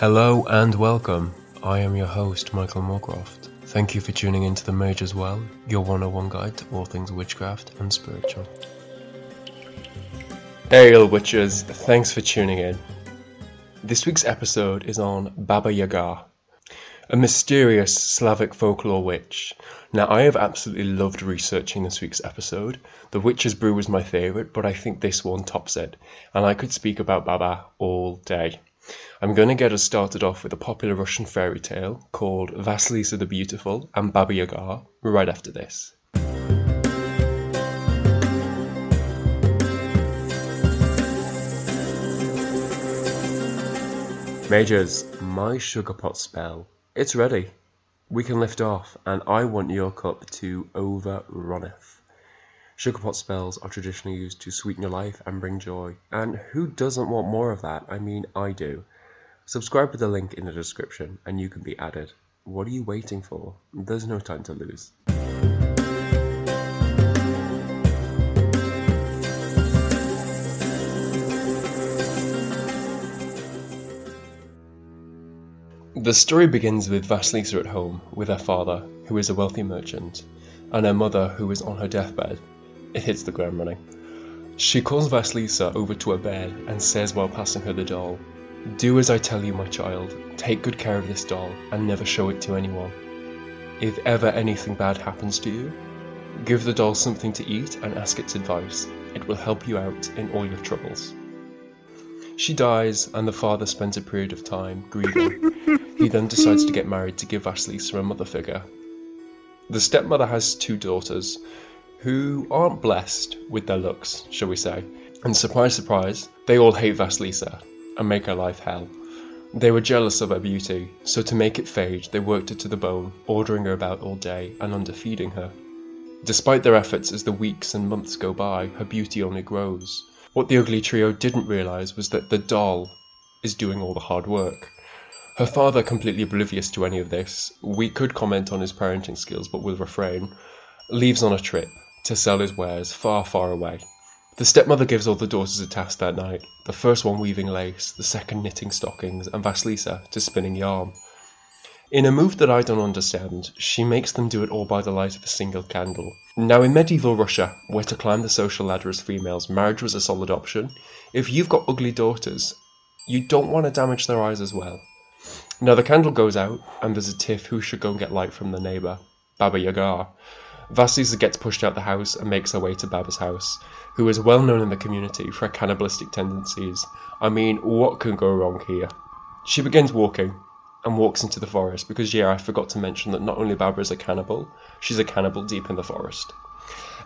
Hello and welcome. I am your host, Michael Moorcroft. Thank you for tuning into The Mage's Well, your 101 guide to all things witchcraft and spiritual. Hail, witches! Thanks for tuning in. This week's episode is on Baba Yaga, a mysterious Slavic folklore witch. Now, I have absolutely loved researching this week's episode. The Witch's Brew was my favourite, but I think this one tops it, and I could speak about Baba all day. I'm going to get us started off with a popular Russian fairy tale called Vasilisa the Beautiful and Baba Yaga right after this. Mages, my sugar pot spell, it's ready. We can lift off, and I want your cup to overrunneth. Sugar pot spells are traditionally used to sweeten your life and bring joy. And who doesn't want more of that? I mean, I do. Subscribe with the link in the description and you can be added. What are you waiting for? There's no time to lose. The story begins with Vasilisa at home with her father, who is a wealthy merchant, and her mother, who is on her deathbed. It hits the ground running. She calls Vasilisa over to her bed and says while passing her the doll, Do as I tell you, my child. Take good care of this doll and never show it to anyone. If ever anything bad happens to you, give the doll something to eat and ask its advice. It will help you out in all your troubles. She dies, and the father spends a period of time grieving. he then decides to get married to give Vasilisa a mother figure. The stepmother has two daughters who aren't blessed with their looks, shall we say. And surprise, surprise, they all hate Vasilisa and make her life hell. They were jealous of her beauty, so to make it fade, they worked her to the bone, ordering her about all day and underfeeding her. Despite their efforts, as the weeks and months go by, her beauty only grows. What the ugly trio didn't realise was that the doll is doing all the hard work. Her father, completely oblivious to any of this, we could comment on his parenting skills but will refrain, leaves on a trip to sell his wares far, far away. The stepmother gives all the daughters a task that night the first one weaving lace, the second knitting stockings, and Vasilisa to spinning yarn. In a move that I don't understand, she makes them do it all by the light of a single candle. Now, in medieval Russia, where to climb the social ladder as females, marriage was a solid option, if you've got ugly daughters, you don't want to damage their eyes as well. Now, the candle goes out, and there's a tiff who should go and get light from the neighbour, Baba Yaga. Vasilisa gets pushed out the house and makes her way to Baba's house, who is well known in the community for her cannibalistic tendencies. I mean, what can go wrong here? She begins walking, and walks into the forest because, yeah, I forgot to mention that not only Baba is a cannibal, she's a cannibal deep in the forest.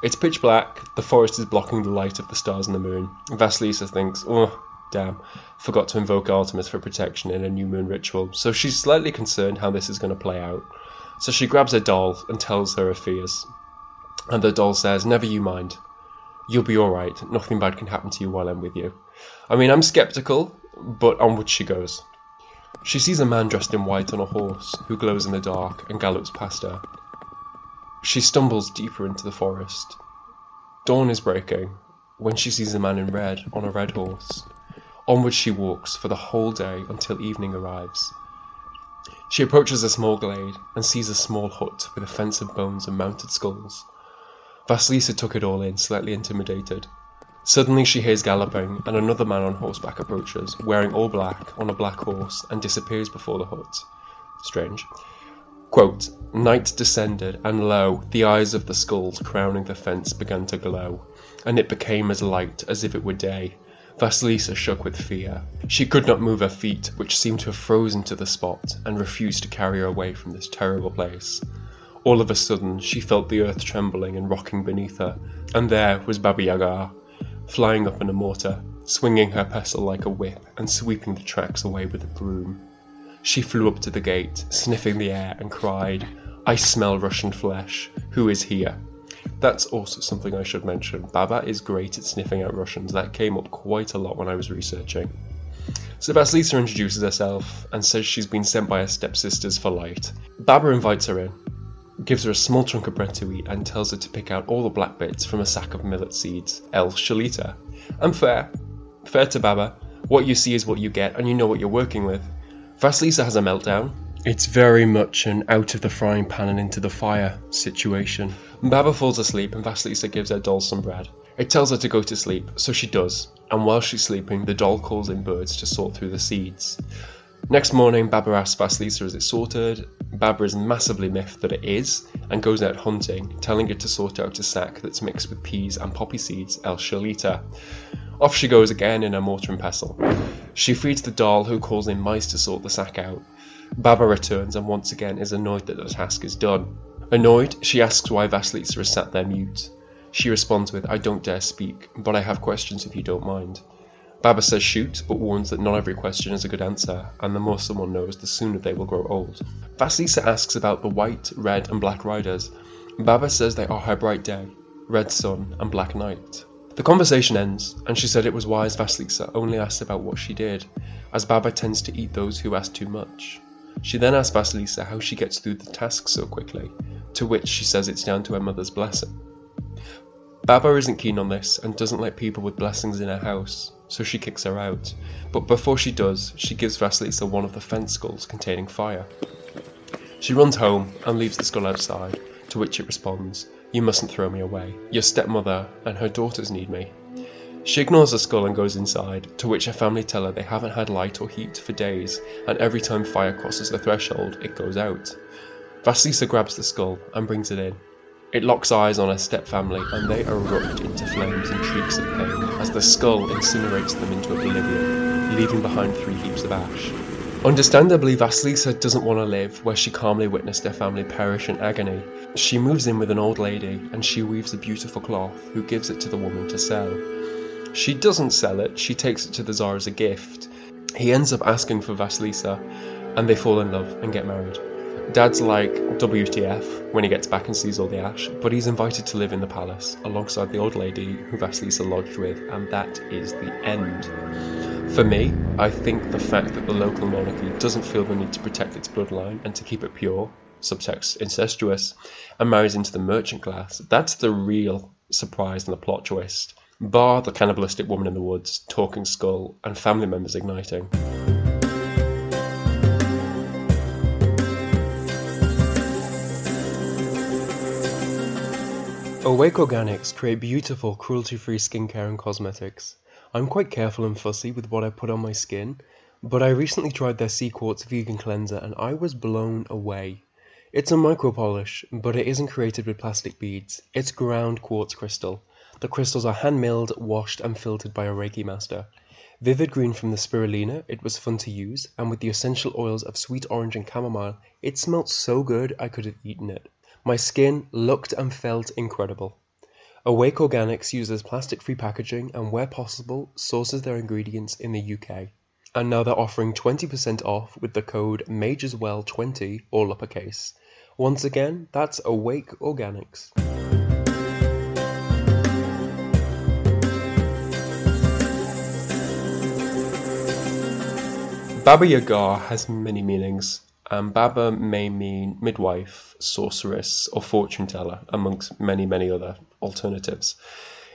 It's pitch black, the forest is blocking the light of the stars and the moon. Vasilisa thinks, oh, damn, forgot to invoke Artemis for protection in a new moon ritual, so she's slightly concerned how this is going to play out. So she grabs her doll and tells her her fears. And the doll says, Never you mind. You'll be alright. Nothing bad can happen to you while I'm with you. I mean, I'm skeptical, but onward she goes. She sees a man dressed in white on a horse who glows in the dark and gallops past her. She stumbles deeper into the forest. Dawn is breaking when she sees a man in red on a red horse. Onward she walks for the whole day until evening arrives. She approaches a small glade and sees a small hut with a fence of bones and mounted skulls. Vasilisa took it all in, slightly intimidated. Suddenly she hears galloping, and another man on horseback approaches, wearing all black, on a black horse, and disappears before the hut. Strange. Quote, Night descended, and lo, the eyes of the skulls crowning the fence began to glow, and it became as light as if it were day. Vasilisa shook with fear. She could not move her feet, which seemed to have frozen to the spot, and refused to carry her away from this terrible place. All of a sudden, she felt the earth trembling and rocking beneath her, and there was Baba Yaga, flying up in a mortar, swinging her pestle like a whip, and sweeping the tracks away with a broom. She flew up to the gate, sniffing the air, and cried, I smell Russian flesh. Who is here? That's also something I should mention. Baba is great at sniffing out Russians. That came up quite a lot when I was researching. So Vasilisa introduces herself and says she's been sent by her stepsisters for light. Baba invites her in, gives her a small chunk of bread to eat, and tells her to pick out all the black bits from a sack of millet seeds, El Shalita. And fair. Fair to Baba. What you see is what you get, and you know what you're working with. Vasilisa has a meltdown. It's very much an out of the frying pan and into the fire situation. Baba falls asleep and Vasilisa gives her doll some bread. It tells her to go to sleep, so she does, and while she's sleeping, the doll calls in birds to sort through the seeds. Next morning, Baba asks Vasilisa is it sorted. Baba is massively miffed that it is, and goes out hunting, telling her to sort out a sack that's mixed with peas and poppy seeds, El Shalita. Off she goes again in her mortar and pestle. She feeds the doll, who calls in mice to sort the sack out. Baba returns and once again is annoyed that the task is done. Annoyed, she asks why Vasilisa is sat there mute. She responds with, I don't dare speak, but I have questions if you don't mind. Baba says shoot, but warns that not every question is a good answer, and the more someone knows, the sooner they will grow old. Vasilisa asks about the white, red, and black riders. Baba says they are her bright day, red sun, and black night. The conversation ends, and she said it was wise Vasilisa only asked about what she did, as Baba tends to eat those who ask too much. She then asks Vasilisa how she gets through the task so quickly, to which she says it's down to her mother's blessing. Baba isn't keen on this and doesn't like people with blessings in her house, so she kicks her out. But before she does, she gives Vasilisa one of the fence skulls containing fire. She runs home and leaves the skull outside, to which it responds, you mustn't throw me away. Your stepmother and her daughters need me. She ignores the skull and goes inside, to which her family tell her they haven't had light or heat for days, and every time fire crosses the threshold, it goes out. Vasilisa grabs the skull and brings it in. It locks eyes on her stepfamily, and they erupt into flames and shrieks of pain as the skull incinerates them into oblivion, leaving behind three heaps of ash. Understandably, Vasilisa doesn't want to live where she calmly witnessed her family perish in agony. She moves in with an old lady and she weaves a beautiful cloth, who gives it to the woman to sell. She doesn't sell it, she takes it to the Tsar as a gift. He ends up asking for Vasilisa, and they fall in love and get married. Dad's like WTF when he gets back and sees all the ash, but he's invited to live in the palace alongside the old lady who Vasilisa lodged with, and that is the end. For me, I think the fact that the local monarchy doesn't feel the need to protect its bloodline and to keep it pure, subtext incestuous, and marries into the merchant class, that's the real surprise and the plot twist. Bar the cannibalistic woman in the woods, talking skull, and family members igniting. Awake Organics create beautiful, cruelty free skincare and cosmetics. I'm quite careful and fussy with what I put on my skin, but I recently tried their Sea Quartz vegan cleanser and I was blown away. It's a micro polish, but it isn't created with plastic beads. It's ground quartz crystal. The crystals are hand milled, washed, and filtered by a Reiki master. Vivid green from the spirulina, it was fun to use, and with the essential oils of sweet orange and chamomile, it smelt so good I could have eaten it. My skin looked and felt incredible. Awake Organics uses plastic free packaging and, where possible, sources their ingredients in the UK. And now they're offering 20% off with the code MAGESWELL20, all uppercase. Once again, that's Awake Organics. Baba Yaga has many meanings. Um, Baba may mean midwife, sorceress, or fortune teller, amongst many, many other alternatives.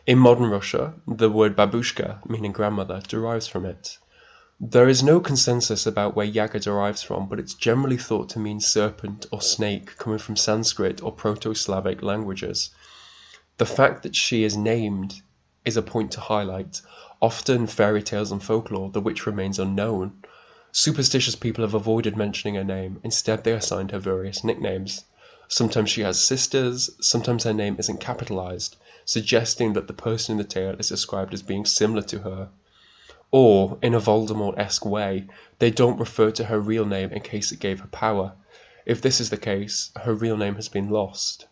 In modern Russia, the word babushka, meaning grandmother, derives from it. There is no consensus about where Yaga derives from, but it's generally thought to mean serpent or snake, coming from Sanskrit or Proto Slavic languages. The fact that she is named is a point to highlight. Often fairy tales and folklore, the witch remains unknown. Superstitious people have avoided mentioning her name, instead, they assigned her various nicknames. Sometimes she has sisters, sometimes her name isn't capitalized, suggesting that the person in the tale is described as being similar to her. Or, in a Voldemort esque way, they don't refer to her real name in case it gave her power. If this is the case, her real name has been lost.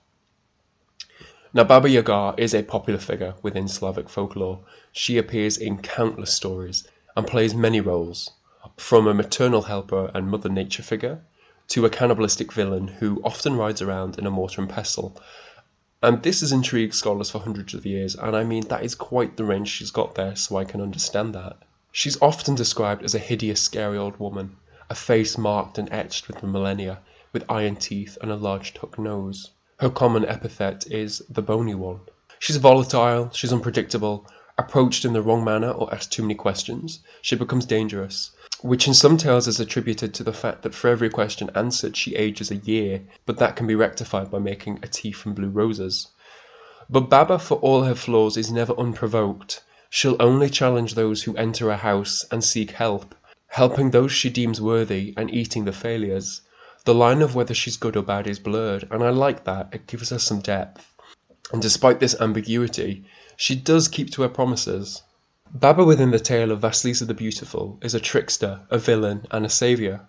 Now, Baba Yaga is a popular figure within Slavic folklore. She appears in countless stories and plays many roles, from a maternal helper and Mother Nature figure to a cannibalistic villain who often rides around in a mortar and pestle. And this has intrigued scholars for hundreds of years, and I mean, that is quite the range she's got there, so I can understand that. She's often described as a hideous, scary old woman, a face marked and etched with the millennia, with iron teeth and a large hook nose. Her common epithet is the bony one. She's volatile, she's unpredictable, approached in the wrong manner or asked too many questions, she becomes dangerous, which in some tales is attributed to the fact that for every question answered she ages a year, but that can be rectified by making a tea from blue roses. But Baba, for all her flaws, is never unprovoked. She'll only challenge those who enter a house and seek help, helping those she deems worthy and eating the failures. The line of whether she's good or bad is blurred, and I like that, it gives her some depth. And despite this ambiguity, she does keep to her promises. Baba within the tale of Vasilisa the Beautiful is a trickster, a villain, and a saviour.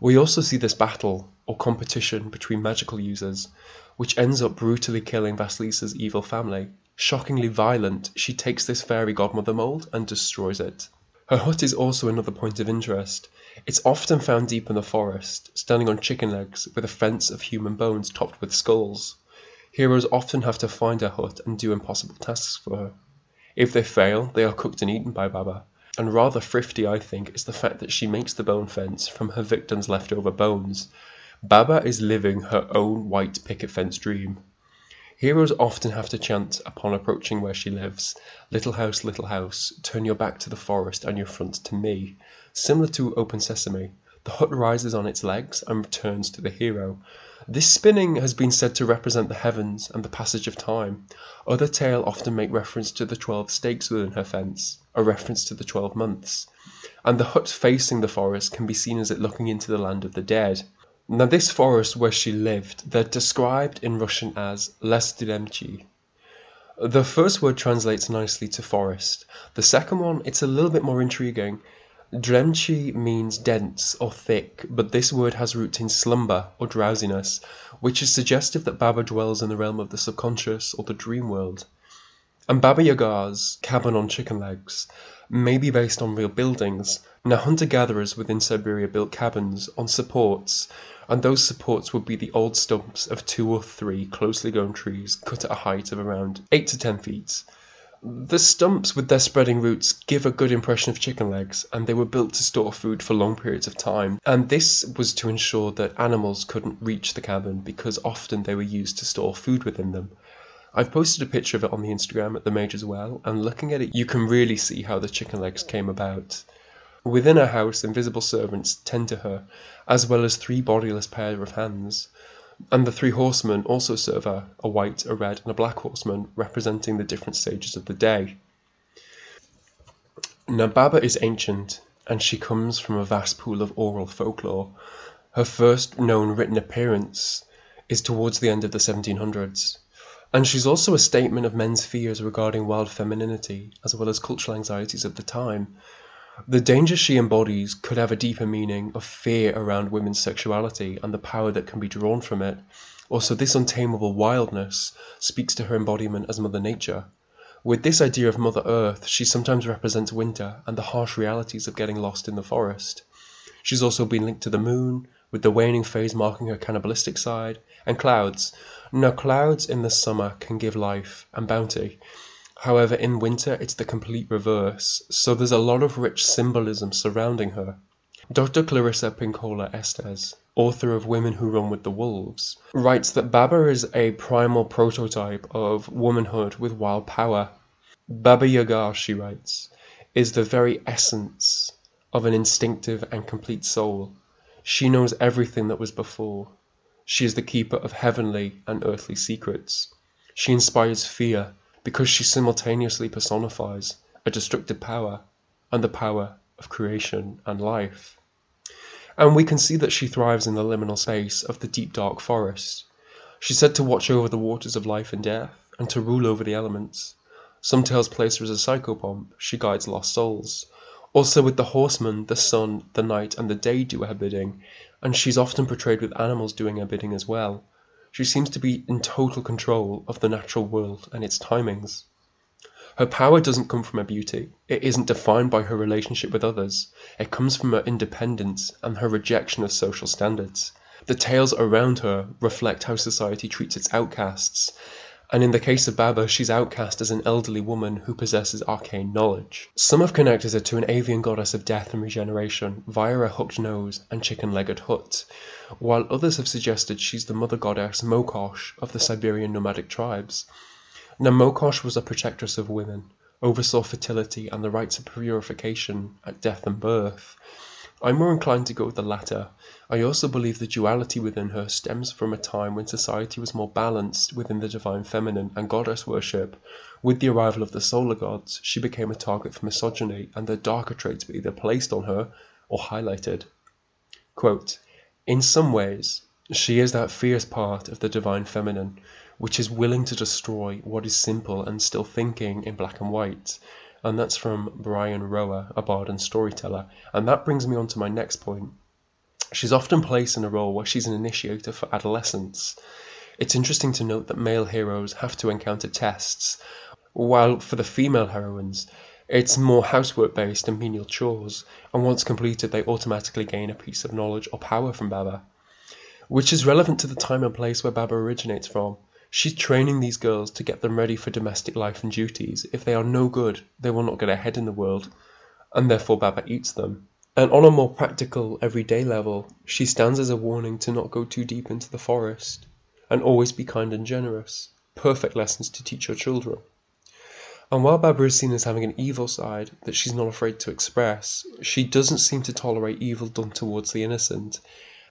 We also see this battle, or competition, between magical users, which ends up brutally killing Vasilisa's evil family. Shockingly violent, she takes this fairy godmother mold and destroys it. Her hut is also another point of interest. It's often found deep in the forest, standing on chicken legs, with a fence of human bones topped with skulls. Heroes often have to find her hut and do impossible tasks for her. If they fail, they are cooked and eaten by Baba. And rather thrifty, I think, is the fact that she makes the bone fence from her victims' leftover bones. Baba is living her own white picket fence dream. Heroes often have to chant upon approaching where she lives, Little house, little house, turn your back to the forest and your front to me. Similar to Open Sesame, the hut rises on its legs and returns to the hero. This spinning has been said to represent the heavens and the passage of time. Other tales often make reference to the twelve stakes within her fence, a reference to the twelve months. And the hut facing the forest can be seen as it looking into the land of the dead. Now this forest where she lived, they're described in Russian as Les Dremchi. The first word translates nicely to forest. The second one, it's a little bit more intriguing. Dremchi means dense or thick, but this word has roots in slumber or drowsiness, which is suggestive that Baba dwells in the realm of the subconscious or the dream world. And Baba Yaga's cabin on chicken legs may be based on real buildings. Now hunter gatherers within Siberia built cabins on supports and those supports would be the old stumps of two or three closely grown trees cut at a height of around 8 to 10 feet. The stumps with their spreading roots give a good impression of chicken legs, and they were built to store food for long periods of time. And this was to ensure that animals couldn't reach the cabin because often they were used to store food within them. I've posted a picture of it on the Instagram at the Mage's Well, and looking at it, you can really see how the chicken legs came about. Within her house invisible servants tend to her, as well as three bodiless pair of hands. And the three horsemen also serve a white, a red, and a black horseman, representing the different stages of the day. Now Baba is ancient, and she comes from a vast pool of oral folklore. Her first known written appearance is towards the end of the 1700s. And she's also a statement of men's fears regarding wild femininity, as well as cultural anxieties of the time. The danger she embodies could have a deeper meaning of fear around women's sexuality and the power that can be drawn from it. Also, this untamable wildness speaks to her embodiment as Mother Nature. With this idea of Mother Earth, she sometimes represents winter and the harsh realities of getting lost in the forest. She's also been linked to the moon, with the waning phase marking her cannibalistic side, and clouds. Now, clouds in the summer can give life and bounty, However, in winter it's the complete reverse, so there's a lot of rich symbolism surrounding her. Dr. Clarissa Pinkola Estes, author of Women Who Run with the Wolves, writes that Baba is a primal prototype of womanhood with wild power. Baba Yaga, she writes, is the very essence of an instinctive and complete soul. She knows everything that was before. She is the keeper of heavenly and earthly secrets. She inspires fear because she simultaneously personifies a destructive power and the power of creation and life. And we can see that she thrives in the liminal space of the deep dark forest. She's said to watch over the waters of life and death, and to rule over the elements. Some tales place her as a psychopomp, she guides lost souls. Also with the horsemen, the sun, the night, and the day do her bidding, and she's often portrayed with animals doing her bidding as well. She seems to be in total control of the natural world and its timings. Her power doesn't come from her beauty. It isn't defined by her relationship with others. It comes from her independence and her rejection of social standards. The tales around her reflect how society treats its outcasts, and in the case of Baba, she's outcast as an elderly woman who possesses arcane knowledge. Some have connected her to an avian goddess of death and regeneration via a hooked nose and chicken-legged hut, while others have suggested she's the mother goddess Mokosh of the Siberian nomadic tribes. Now Mokosh was a protectress of women, oversaw fertility and the rites of purification at death and birth. I'm more inclined to go with the latter. I also believe the duality within her stems from a time when society was more balanced within the divine feminine and goddess worship. With the arrival of the solar gods, she became a target for misogyny, and their darker traits were either placed on her or highlighted. Quote, In some ways, she is that fierce part of the divine feminine which is willing to destroy what is simple and still thinking in black and white and that's from Brian Rower, a bard and storyteller. And that brings me on to my next point. She's often placed in a role where she's an initiator for adolescents. It's interesting to note that male heroes have to encounter tests, while for the female heroines, it's more housework based and menial chores, and once completed, they automatically gain a piece of knowledge or power from Baba, which is relevant to the time and place where Baba originates from. She's training these girls to get them ready for domestic life and duties. If they are no good, they will not get ahead in the world, and therefore Baba eats them. And on a more practical, everyday level, she stands as a warning to not go too deep into the forest, and always be kind and generous. Perfect lessons to teach your children. And while Baba is seen as having an evil side that she's not afraid to express, she doesn't seem to tolerate evil done towards the innocent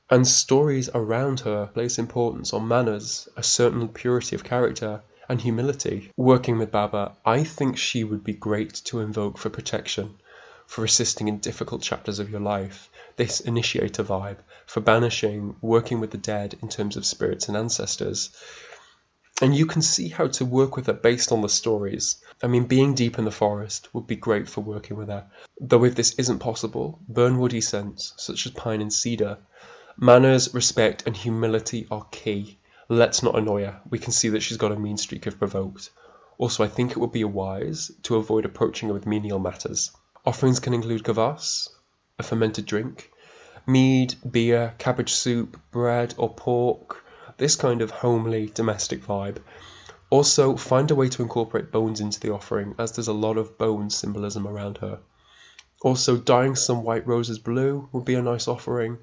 and stories around her place importance on manners, a certain purity of character, and humility. Working with Baba, I think she would be great to invoke for protection, for assisting in difficult chapters of your life, this initiator vibe, for banishing, working with the dead in terms of spirits and ancestors. And you can see how to work with her based on the stories. I mean, being deep in the forest would be great for working with her. Though if this isn't possible, burn woody scents, such as pine and cedar, Manners, respect, and humility are key. Let's not annoy her. We can see that she's got a mean streak if provoked. Also, I think it would be wise to avoid approaching her with menial matters. Offerings can include kvass, a fermented drink, mead, beer, cabbage soup, bread, or pork, this kind of homely, domestic vibe. Also, find a way to incorporate bones into the offering, as there's a lot of bone symbolism around her. Also, dyeing some white roses blue would be a nice offering.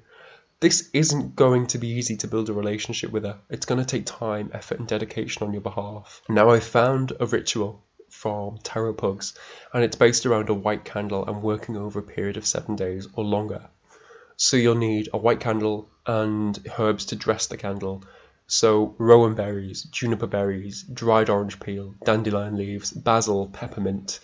This isn't going to be easy to build a relationship with her. It's going to take time, effort, and dedication on your behalf. Now, I found a ritual from Tarot Pugs, and it's based around a white candle and working over a period of seven days or longer. So, you'll need a white candle and herbs to dress the candle. So, rowan berries, juniper berries, dried orange peel, dandelion leaves, basil, peppermint,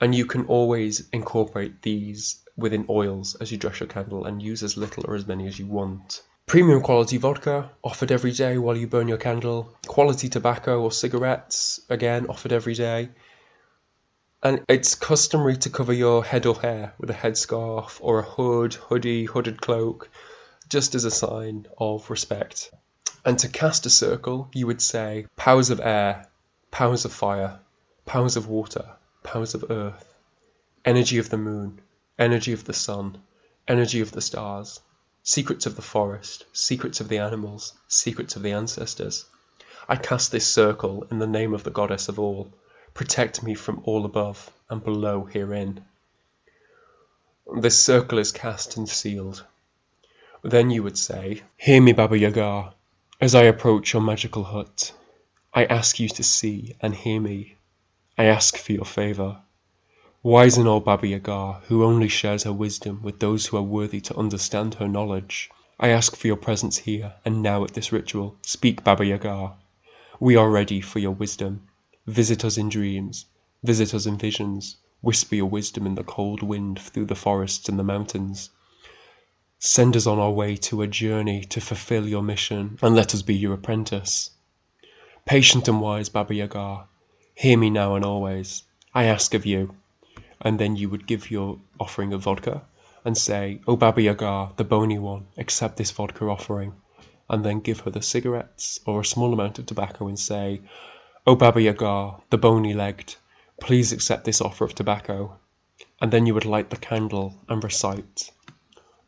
and you can always incorporate these within oils as you dress your candle and use as little or as many as you want. Premium quality vodka offered every day while you burn your candle. Quality tobacco or cigarettes again offered every day. And it's customary to cover your head or hair with a headscarf or a hood, hoodie, hooded cloak, just as a sign of respect. And to cast a circle, you would say powers of air, powers of fire, powers of water, powers of earth, energy of the moon, energy of the sun, energy of the stars, secrets of the forest, secrets of the animals, secrets of the ancestors. I cast this circle in the name of the goddess of all. Protect me from all above and below herein. This circle is cast and sealed. Then you would say, Hear me, Baba Yaga, as I approach your magical hut. I ask you to see and hear me. I ask for your favor. Wise and old Baba Yaga, who only shares her wisdom with those who are worthy to understand her knowledge, I ask for your presence here and now at this ritual. Speak, Baba Yaga. We are ready for your wisdom. Visit us in dreams, visit us in visions, whisper your wisdom in the cold wind through the forests and the mountains. Send us on our way to a journey to fulfill your mission, and let us be your apprentice. Patient and wise Baba Yaga, hear me now and always. I ask of you. And then you would give your offering of vodka and say, O Baba Yaga, the bony one, accept this vodka offering. And then give her the cigarettes or a small amount of tobacco and say, O Baba Yaga, the bony legged, please accept this offer of tobacco. And then you would light the candle and recite,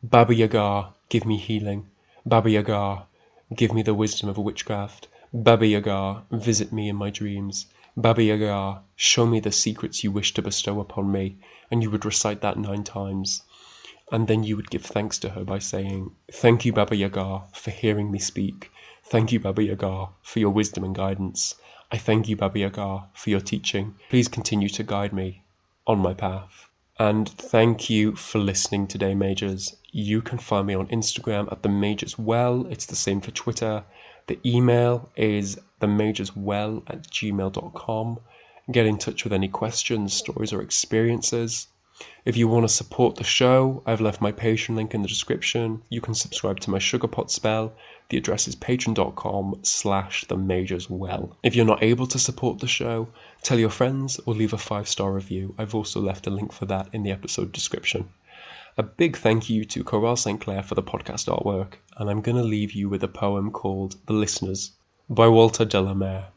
Baba Yaga, give me healing. Baba Yaga, give me the wisdom of witchcraft. Baba Yaga, visit me in my dreams. Baba Yaga, show me the secrets you wish to bestow upon me. And you would recite that nine times. And then you would give thanks to her by saying, Thank you, Baba Yaga, for hearing me speak. Thank you, Baba Yaga, for your wisdom and guidance. I thank you, Baba Yaga, for your teaching. Please continue to guide me on my path. And thank you for listening today, Mages. You can find me on Instagram at the Mages Well. It's the same for Twitter. The email is themageswell at gmail.com. Get in touch with any questions, stories, or experiences. If you want to support the show, I've left my Patreon link in the description. You can subscribe to my Sugar Pot spell. The address is patreon.com slash the mages well. If you're not able to support the show, tell your friends or leave a five star review. I've also left a link for that in the episode description. A big thank you to Coral St. Clair for the podcast artwork, and I'm going to leave you with a poem called The Listeners by Walter de la Mare.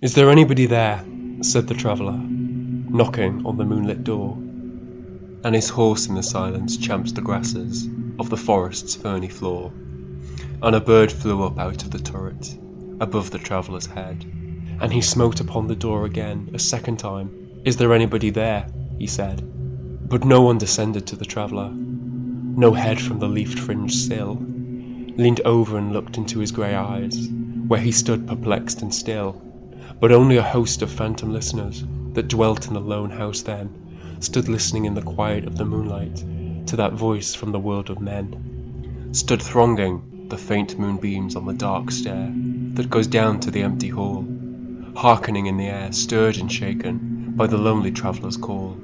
Is there anybody there? said the traveller, knocking on the moonlit door, and his horse in the silence champs the grasses of the forest's ferny floor, and a bird flew up out of the turret above the traveller's head, and he smote upon the door again a second time. Is there anybody there? he said. But no one descended to the traveller. No head from the leaf-fringed sill leaned over and looked into his grey eyes, where he stood perplexed and still. But only a host of phantom listeners that dwelt in the lone house then stood listening in the quiet of the moonlight to that voice from the world of men. Stood thronging the faint moonbeams on the dark stair that goes down to the empty hall, hearkening in the air, stirred and shaken by the lonely traveller's call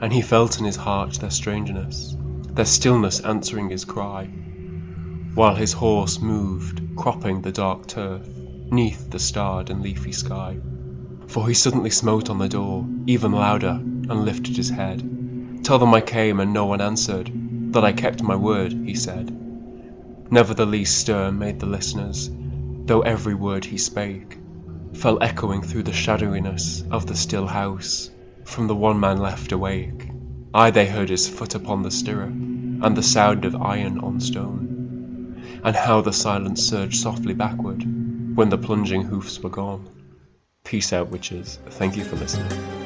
and he felt in his heart their strangeness, their stillness answering his cry, while his horse moved, cropping the dark turf, neath the starred and leafy sky. For he suddenly smote on the door, even louder, and lifted his head. Tell them I came and no one answered, that I kept my word, he said. Never the least stir made the listeners, though every word he spake fell echoing through the shadowiness of the still house from the one man left awake. Aye, they heard his foot upon the stirrup, and the sound of iron on stone, and how the silence surged softly backward when the plunging hoofs were gone. Peace out, witches. Thank you for listening.